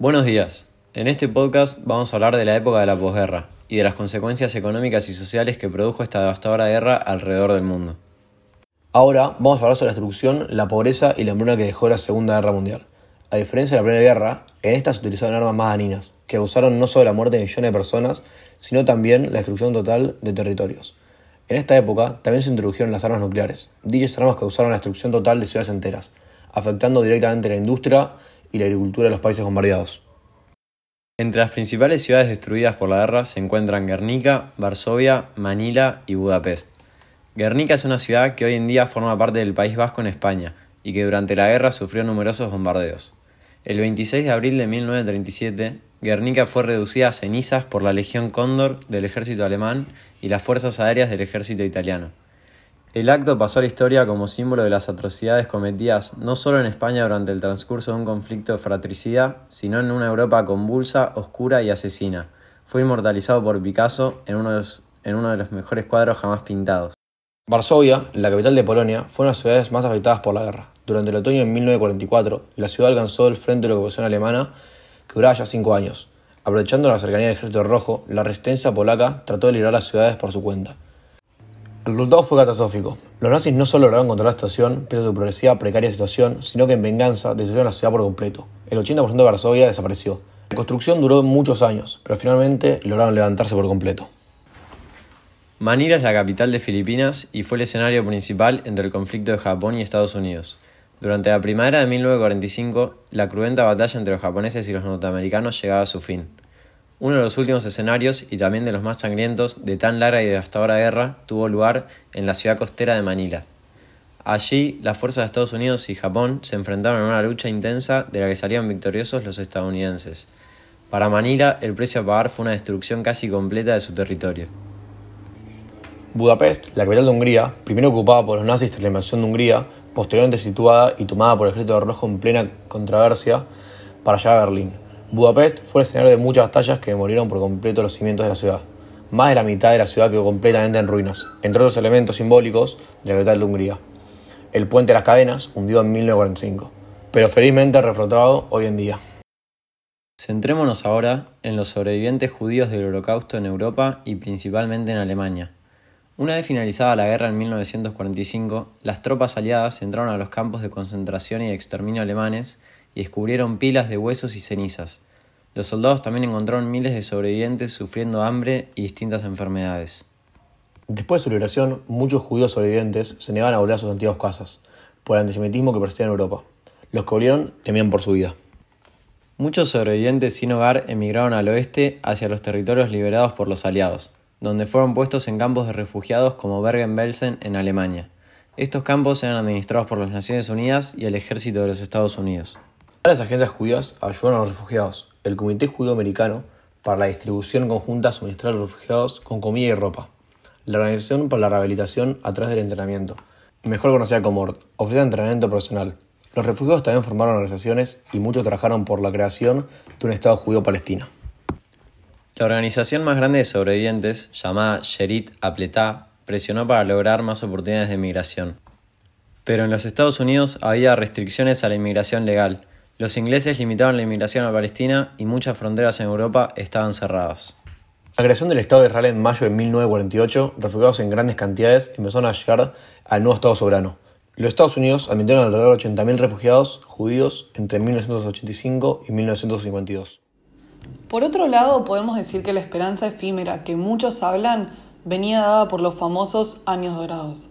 Buenos días. En este podcast vamos a hablar de la época de la posguerra y de las consecuencias económicas y sociales que produjo esta devastadora guerra alrededor del mundo. Ahora vamos a hablar sobre la destrucción, la pobreza y la hambruna que dejó la Segunda Guerra Mundial. A diferencia de la Primera Guerra, en esta se utilizaron armas más dañinas, que causaron no solo la muerte de millones de personas, sino también la destrucción total de territorios. En esta época también se introdujeron las armas nucleares. Dichas armas causaron la destrucción total de ciudades enteras, afectando directamente la industria y la agricultura de los países bombardeados. Entre las principales ciudades destruidas por la guerra se encuentran Guernica, Varsovia, Manila y Budapest. Guernica es una ciudad que hoy en día forma parte del País Vasco en España y que durante la guerra sufrió numerosos bombardeos. El 26 de abril de 1937, Guernica fue reducida a cenizas por la Legión Cóndor del ejército alemán y las fuerzas aéreas del ejército italiano. El acto pasó a la historia como símbolo de las atrocidades cometidas no solo en España durante el transcurso de un conflicto fratricida, sino en una Europa convulsa, oscura y asesina. Fue inmortalizado por Picasso en uno de los, mejores cuadros jamás pintados. Varsovia, la capital de Polonia, fue una de las ciudades más afectadas por la guerra. Durante el otoño de 1944, la ciudad alcanzó el frente de la ocupación alemana, que duraba ya cinco años. Aprovechando la cercanía del ejército rojo, la resistencia polaca trató de liberar las ciudades por su cuenta. El resultado fue catastrófico. Los nazis no solo lograron controlar la situación, pese a su progresiva precaria situación, sino que en venganza destruyeron la ciudad por completo. El 80% de Varsovia desapareció. La construcción duró muchos años, pero finalmente lograron levantarse por completo. Manila es la capital de Filipinas y fue el escenario principal entre el conflicto de Japón y Estados Unidos. Durante la primavera de 1945, la cruenta batalla entre los japoneses y los norteamericanos llegaba a su fin. Uno de los últimos escenarios, y también de los más sangrientos, de tan larga y devastadora guerra, tuvo lugar en la ciudad costera de Manila. Allí, las fuerzas de Estados Unidos y Japón se enfrentaron a una lucha intensa de la que salían victoriosos los estadounidenses. Para Manila, el precio a pagar fue una destrucción casi completa de su territorio. Budapest, la capital de Hungría, primero ocupada por los nazis tras la invasión de Hungría, posteriormente situada y tomada por el ejército rojo en plena controversia para llegar a Berlín. Budapest fue el escenario de muchas batallas que demolieron por completo los cimientos de la ciudad. Más de la mitad de la ciudad quedó completamente en ruinas, entre otros elementos simbólicos de la capital de Hungría. El puente de las cadenas, hundido en 1945, pero felizmente reflotado hoy en día. Centrémonos ahora en los sobrevivientes judíos del Holocausto en Europa y principalmente en Alemania. Una vez finalizada la guerra en 1945, las tropas aliadas entraron a los campos de concentración y exterminio alemanes y descubrieron pilas de huesos y cenizas. Los soldados también encontraron miles de sobrevivientes sufriendo hambre y distintas enfermedades. Después de su liberación, muchos judíos sobrevivientes se negaban a volver a sus antiguas casas, por el antisemitismo que persistía en Europa. Los que volvieron temían por su vida. Muchos sobrevivientes sin hogar emigraron al oeste hacia los territorios liberados por los aliados, donde fueron puestos en campos de refugiados como Bergen-Belsen en Alemania. Estos campos eran administrados por las Naciones Unidas y el ejército de los Estados Unidos. Varias agencias judías ayudaron a los refugiados. El Comité Judío Americano para la distribución conjunta suministrar a los refugiados con comida y ropa. La Organización para la Rehabilitación a través del entrenamiento, mejor conocida como ORT, ofrece entrenamiento profesional. Los refugiados también formaron organizaciones y muchos trabajaron por la creación de un Estado judío palestino. La organización más grande de sobrevivientes, llamada Sherit Apletá, presionó para lograr más oportunidades de migración. Pero en los Estados Unidos había restricciones a la inmigración legal, los ingleses limitaron la inmigración a Palestina y muchas fronteras en Europa estaban cerradas. La creación del Estado de Israel en mayo de 1948, refugiados en grandes cantidades, empezaron a llegar al nuevo Estado soberano. Los Estados Unidos admitieron alrededor de 80.000 refugiados judíos entre 1985 y 1952. Por otro lado, podemos decir que la esperanza efímera que muchos hablan venía dada por los famosos años dorados.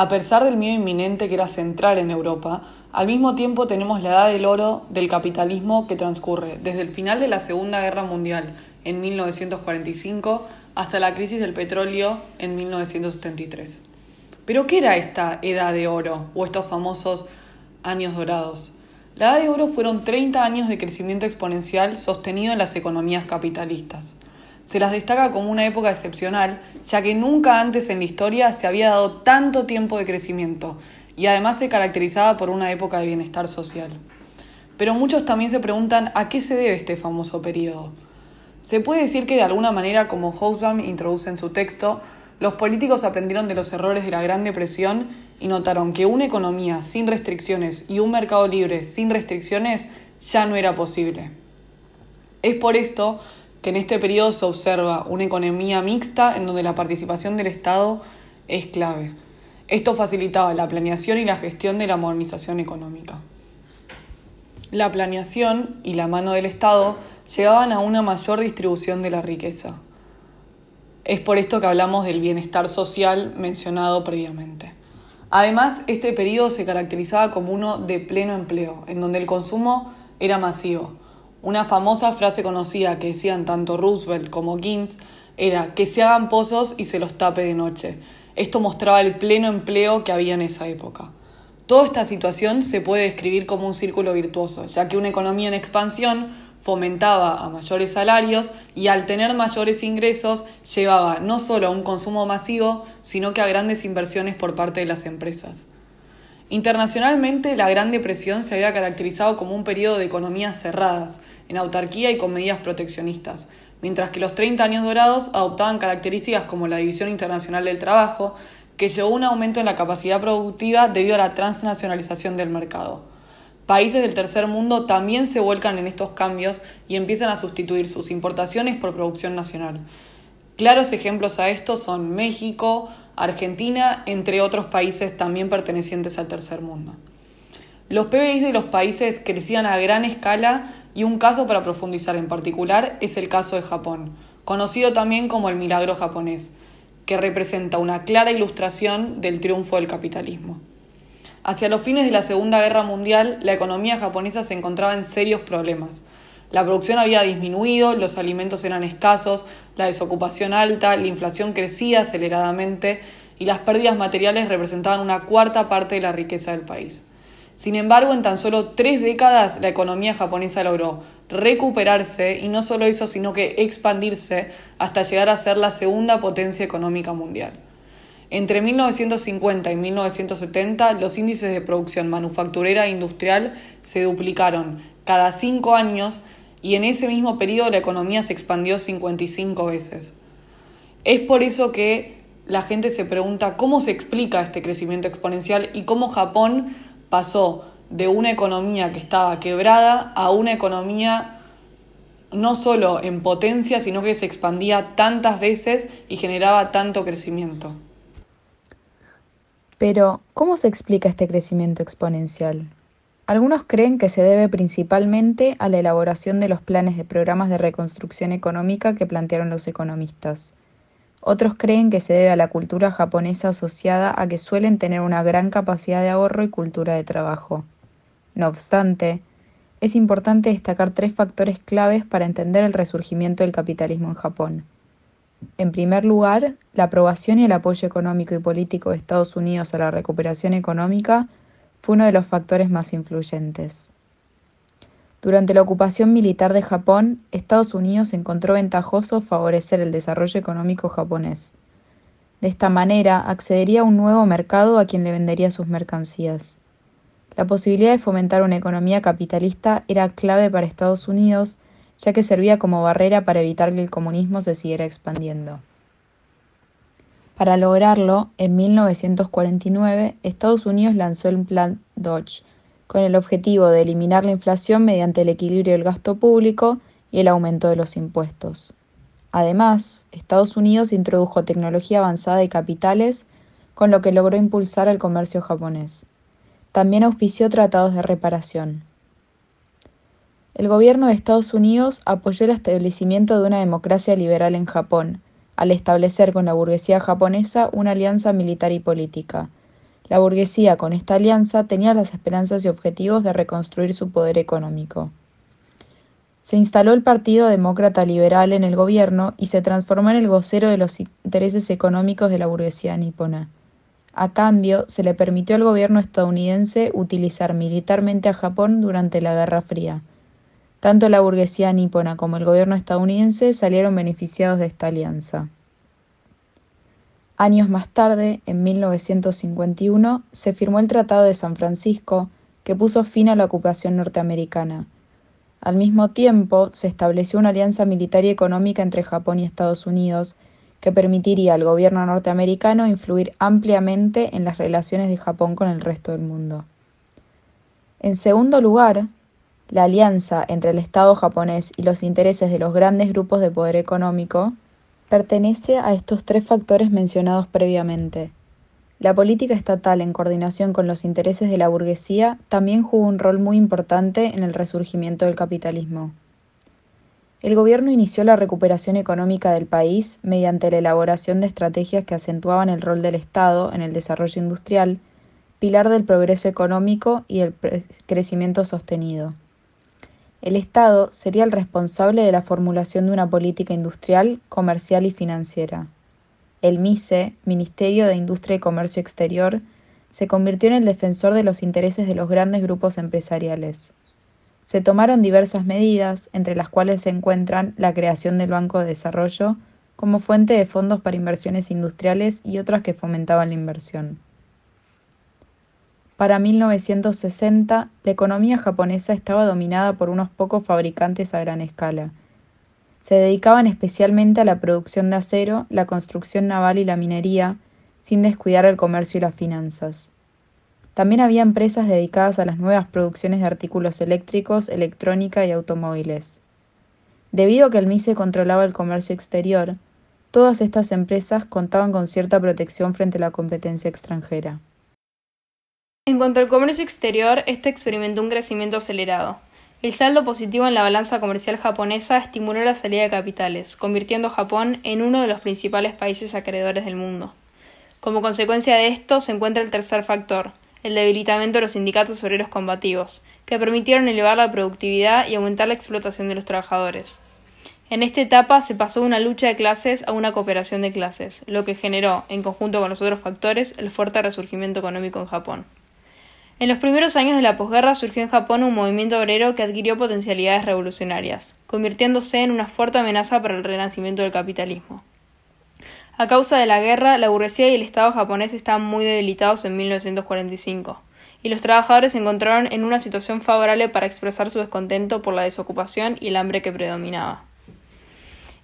A pesar del miedo inminente que era central en Europa, al mismo tiempo tenemos la edad del oro del capitalismo que transcurre desde el final de la Segunda Guerra Mundial en 1945 hasta la crisis del petróleo en 1973. Pero ¿qué era esta edad de oro o estos famosos años dorados? La edad de oro fueron 30 años de crecimiento exponencial sostenido en las economías capitalistas. Se las destaca como una época excepcional, ya que nunca antes en la historia se había dado tanto tiempo de crecimiento y además se caracterizaba por una época de bienestar social. Pero muchos también se preguntan a qué se debe este famoso periodo. Se puede decir que de alguna manera, como Hobsbawm introduce en su texto, los políticos aprendieron de los errores de la Gran Depresión y notaron que una economía sin restricciones y un mercado libre sin restricciones ya no era posible. Es por esto que en este periodo se observa una economía mixta en donde la participación del Estado es clave. Esto facilitaba la planeación y la gestión de la modernización económica. La planeación y la mano del Estado llevaban a una mayor distribución de la riqueza. Es por esto que hablamos del bienestar social mencionado previamente. Además, este periodo se caracterizaba como uno de pleno empleo, en donde el consumo era masivo. Una famosa frase conocida que decían tanto Roosevelt como Keynes era que se hagan pozos y se los tape de noche. Esto mostraba el pleno empleo que había en esa época. Toda esta situación se puede describir como un círculo virtuoso, ya que una economía en expansión fomentaba a mayores salarios y al tener mayores ingresos llevaba no solo a un consumo masivo, sino que a grandes inversiones por parte de las empresas. Internacionalmente, la Gran Depresión se había caracterizado como un periodo de economías cerradas, en autarquía y con medidas proteccionistas, mientras que los 30 años dorados adoptaban características como la división internacional del trabajo, que llevó a un aumento en la capacidad productiva debido a la transnacionalización del mercado. Países del tercer mundo también se vuelcan en estos cambios y empiezan a sustituir sus importaciones por producción nacional. Claros ejemplos a esto son México, Argentina, entre otros países también pertenecientes al tercer mundo. Los PBI de los países crecían a gran escala y un caso para profundizar en particular es el caso de Japón, conocido también como el milagro japonés, que representa una clara ilustración del triunfo del capitalismo. Hacia los fines de la Segunda Guerra Mundial, la economía japonesa se encontraba en serios problemas. La producción había disminuido, los alimentos eran escasos, la desocupación alta, la inflación crecía aceleradamente y las pérdidas materiales representaban una cuarta parte de la riqueza del país. Sin embargo, en tan solo tres décadas la economía japonesa logró recuperarse y no solo eso, sino que expandirse hasta llegar a ser la segunda potencia económica mundial. Entre 1950 y 1970, los índices de producción manufacturera e industrial se duplicaron cada cinco años y en ese mismo periodo la economía se expandió 55 veces. Es por eso que la gente se pregunta cómo se explica este crecimiento exponencial y cómo Japón pasó de una economía que estaba quebrada a una economía no solo en potencia, sino que se expandía tantas veces y generaba tanto crecimiento. Pero, ¿cómo se explica este crecimiento exponencial? Algunos creen que se debe principalmente a la elaboración de los planes de programas de reconstrucción económica que plantearon los economistas. Otros creen que se debe a la cultura japonesa asociada a que suelen tener una gran capacidad de ahorro y cultura de trabajo. No obstante, es importante destacar tres factores claves para entender el resurgimiento del capitalismo en Japón. En primer lugar, la aprobación y el apoyo económico y político de Estados Unidos a la recuperación económica fue uno de los factores más influyentes. Durante la ocupación militar de Japón, Estados Unidos encontró ventajoso favorecer el desarrollo económico japonés. De esta manera, accedería a un nuevo mercado a quien le vendería sus mercancías. La posibilidad de fomentar una economía capitalista era clave para Estados Unidos ya que servía como barrera para evitar que el comunismo se siguiera expandiendo. Para lograrlo, en 1949, Estados Unidos lanzó el Plan Dodge, con el objetivo de eliminar la inflación mediante el equilibrio del gasto público y el aumento de los impuestos. Además, Estados Unidos introdujo tecnología avanzada y capitales, con lo que logró impulsar el comercio japonés. También auspició tratados de reparación. El gobierno de Estados Unidos apoyó el establecimiento de una democracia liberal en Japón, al establecer con la burguesía japonesa una alianza militar y política. La burguesía con esta alianza tenía las esperanzas y objetivos de reconstruir su poder económico. Se instaló el Partido Demócrata Liberal en el gobierno y se transformó en el vocero de los intereses económicos de la burguesía nipona. A cambio, se le permitió al gobierno estadounidense utilizar militarmente a Japón durante la Guerra Fría. Tanto la burguesía nipona como el gobierno estadounidense salieron beneficiados de esta alianza. Años más tarde, en 1951, se firmó el Tratado de San Francisco, que puso fin a la ocupación norteamericana. Al mismo tiempo, se estableció una alianza militar y económica entre Japón y Estados Unidos, que permitiría al gobierno norteamericano influir ampliamente en las relaciones de Japón con el resto del mundo. En segundo lugar, la alianza entre el Estado japonés y los intereses de los grandes grupos de poder económico, pertenece a estos tres factores mencionados previamente. La política estatal en coordinación con los intereses de la burguesía también jugó un rol muy importante en el resurgimiento del capitalismo. El gobierno inició la recuperación económica del país mediante la elaboración de estrategias que acentuaban el rol del Estado en el desarrollo industrial, pilar del progreso económico y el crecimiento sostenido. El Estado sería el responsable de la formulación de una política industrial, comercial y financiera. El MICE, Ministerio de Industria y Comercio Exterior, se convirtió en el defensor de los intereses de los grandes grupos empresariales. Se tomaron diversas medidas, entre las cuales se encuentran la creación del Banco de Desarrollo como fuente de fondos para inversiones industriales y otras que fomentaban la inversión. Para 1960, la economía japonesa estaba dominada por unos pocos fabricantes a gran escala. Se dedicaban especialmente a la producción de acero, la construcción naval y la minería, sin descuidar el comercio y las finanzas. También había empresas dedicadas a las nuevas producciones de artículos eléctricos, electrónica y automóviles. Debido a que el MICE controlaba el comercio exterior, todas estas empresas contaban con cierta protección frente a la competencia extranjera. En cuanto al comercio exterior, este experimentó un crecimiento acelerado. El saldo positivo en la balanza comercial japonesa estimuló la salida de capitales, convirtiendo a Japón en uno de los principales países acreedores del mundo. Como consecuencia de esto se encuentra el tercer factor, el debilitamiento de los sindicatos obreros combativos, que permitieron elevar la productividad y aumentar la explotación de los trabajadores. En esta etapa se pasó de una lucha de clases a una cooperación de clases, lo que generó, en conjunto con los otros factores, el fuerte resurgimiento económico en Japón. En los primeros años de la posguerra surgió en Japón un movimiento obrero que adquirió potencialidades revolucionarias, convirtiéndose en una fuerte amenaza para el renacimiento del capitalismo. A causa de la guerra, la burguesía y el Estado japonés estaban muy debilitados en 1945, y los trabajadores se encontraron en una situación favorable para expresar su descontento por la desocupación y el hambre que predominaba.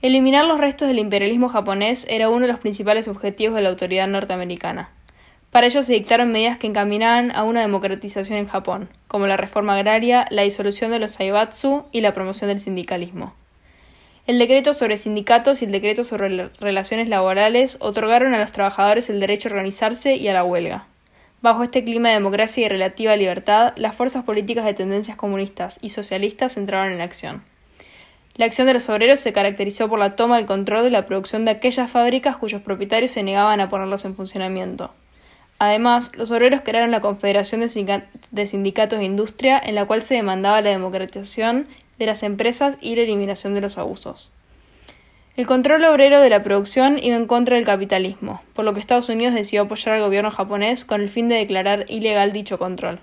Eliminar los restos del imperialismo japonés era uno de los principales objetivos de la autoridad norteamericana. Para ello se dictaron medidas que encaminaban a una democratización en Japón, como la reforma agraria, la disolución de los saibatsu y la promoción del sindicalismo. El decreto sobre sindicatos y el decreto sobre relaciones laborales otorgaron a los trabajadores el derecho a organizarse y a la huelga. Bajo este clima de democracia y relativa libertad, las fuerzas políticas de tendencias comunistas y socialistas entraron en acción. La acción de los obreros se caracterizó por la toma del control de la producción de aquellas fábricas cuyos propietarios se negaban a ponerlas en funcionamiento. Además, los obreros crearon la Confederación de Sindicatos de Industria, en la cual se demandaba la democratización de las empresas y la eliminación de los abusos. El control obrero de la producción iba en contra del capitalismo, por lo que Estados Unidos decidió apoyar al gobierno japonés con el fin de declarar ilegal dicho control.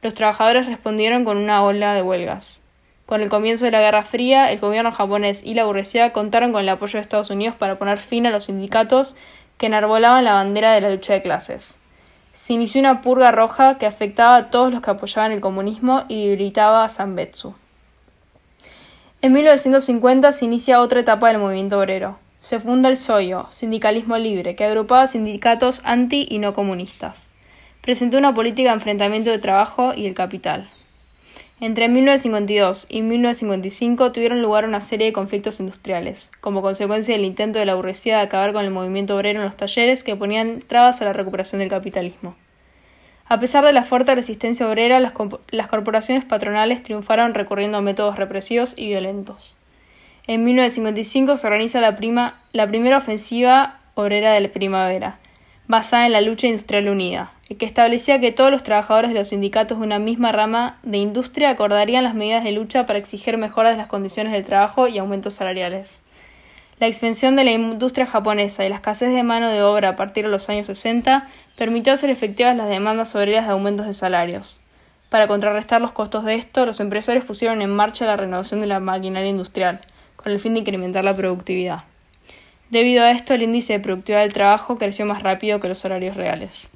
Los trabajadores respondieron con una ola de huelgas. Con el comienzo de la Guerra Fría, el gobierno japonés y la burguesía contaron con el apoyo de Estados Unidos para poner fin a los sindicatos que enarbolaban la bandera de la lucha de clases. Se inició una purga roja que afectaba a todos los que apoyaban el comunismo y debilitaba a Zambetsu. En 1950 se inicia otra etapa del movimiento obrero. Se funda el SOYO, Sindicalismo Libre, que agrupaba sindicatos anti y no comunistas. Presentó una política de enfrentamiento de trabajo y el capital. Entre 1952 y 1955 tuvieron lugar una serie de conflictos industriales, como consecuencia del intento de la burguesía de acabar con el movimiento obrero en los talleres que ponían trabas a la recuperación del capitalismo. A pesar de la fuerte resistencia obrera, las, corporaciones patronales triunfaron recurriendo a métodos represivos y violentos. En 1955 se organiza la, la primera ofensiva obrera de la primavera, basada en la lucha industrial unida, que establecía que todos los trabajadores de los sindicatos de una misma rama de industria acordarían las medidas de lucha para exigir mejoras de las condiciones de trabajo y aumentos salariales. La expansión de la industria japonesa y la escasez de mano de obra a partir de los años 60 permitió hacer efectivas las demandas obreras de aumentos de salarios. Para contrarrestar los costos de esto, los empresarios pusieron en marcha la renovación de la maquinaria industrial, con el fin de incrementar la productividad. Debido a esto, el índice de productividad del trabajo creció más rápido que los salarios reales.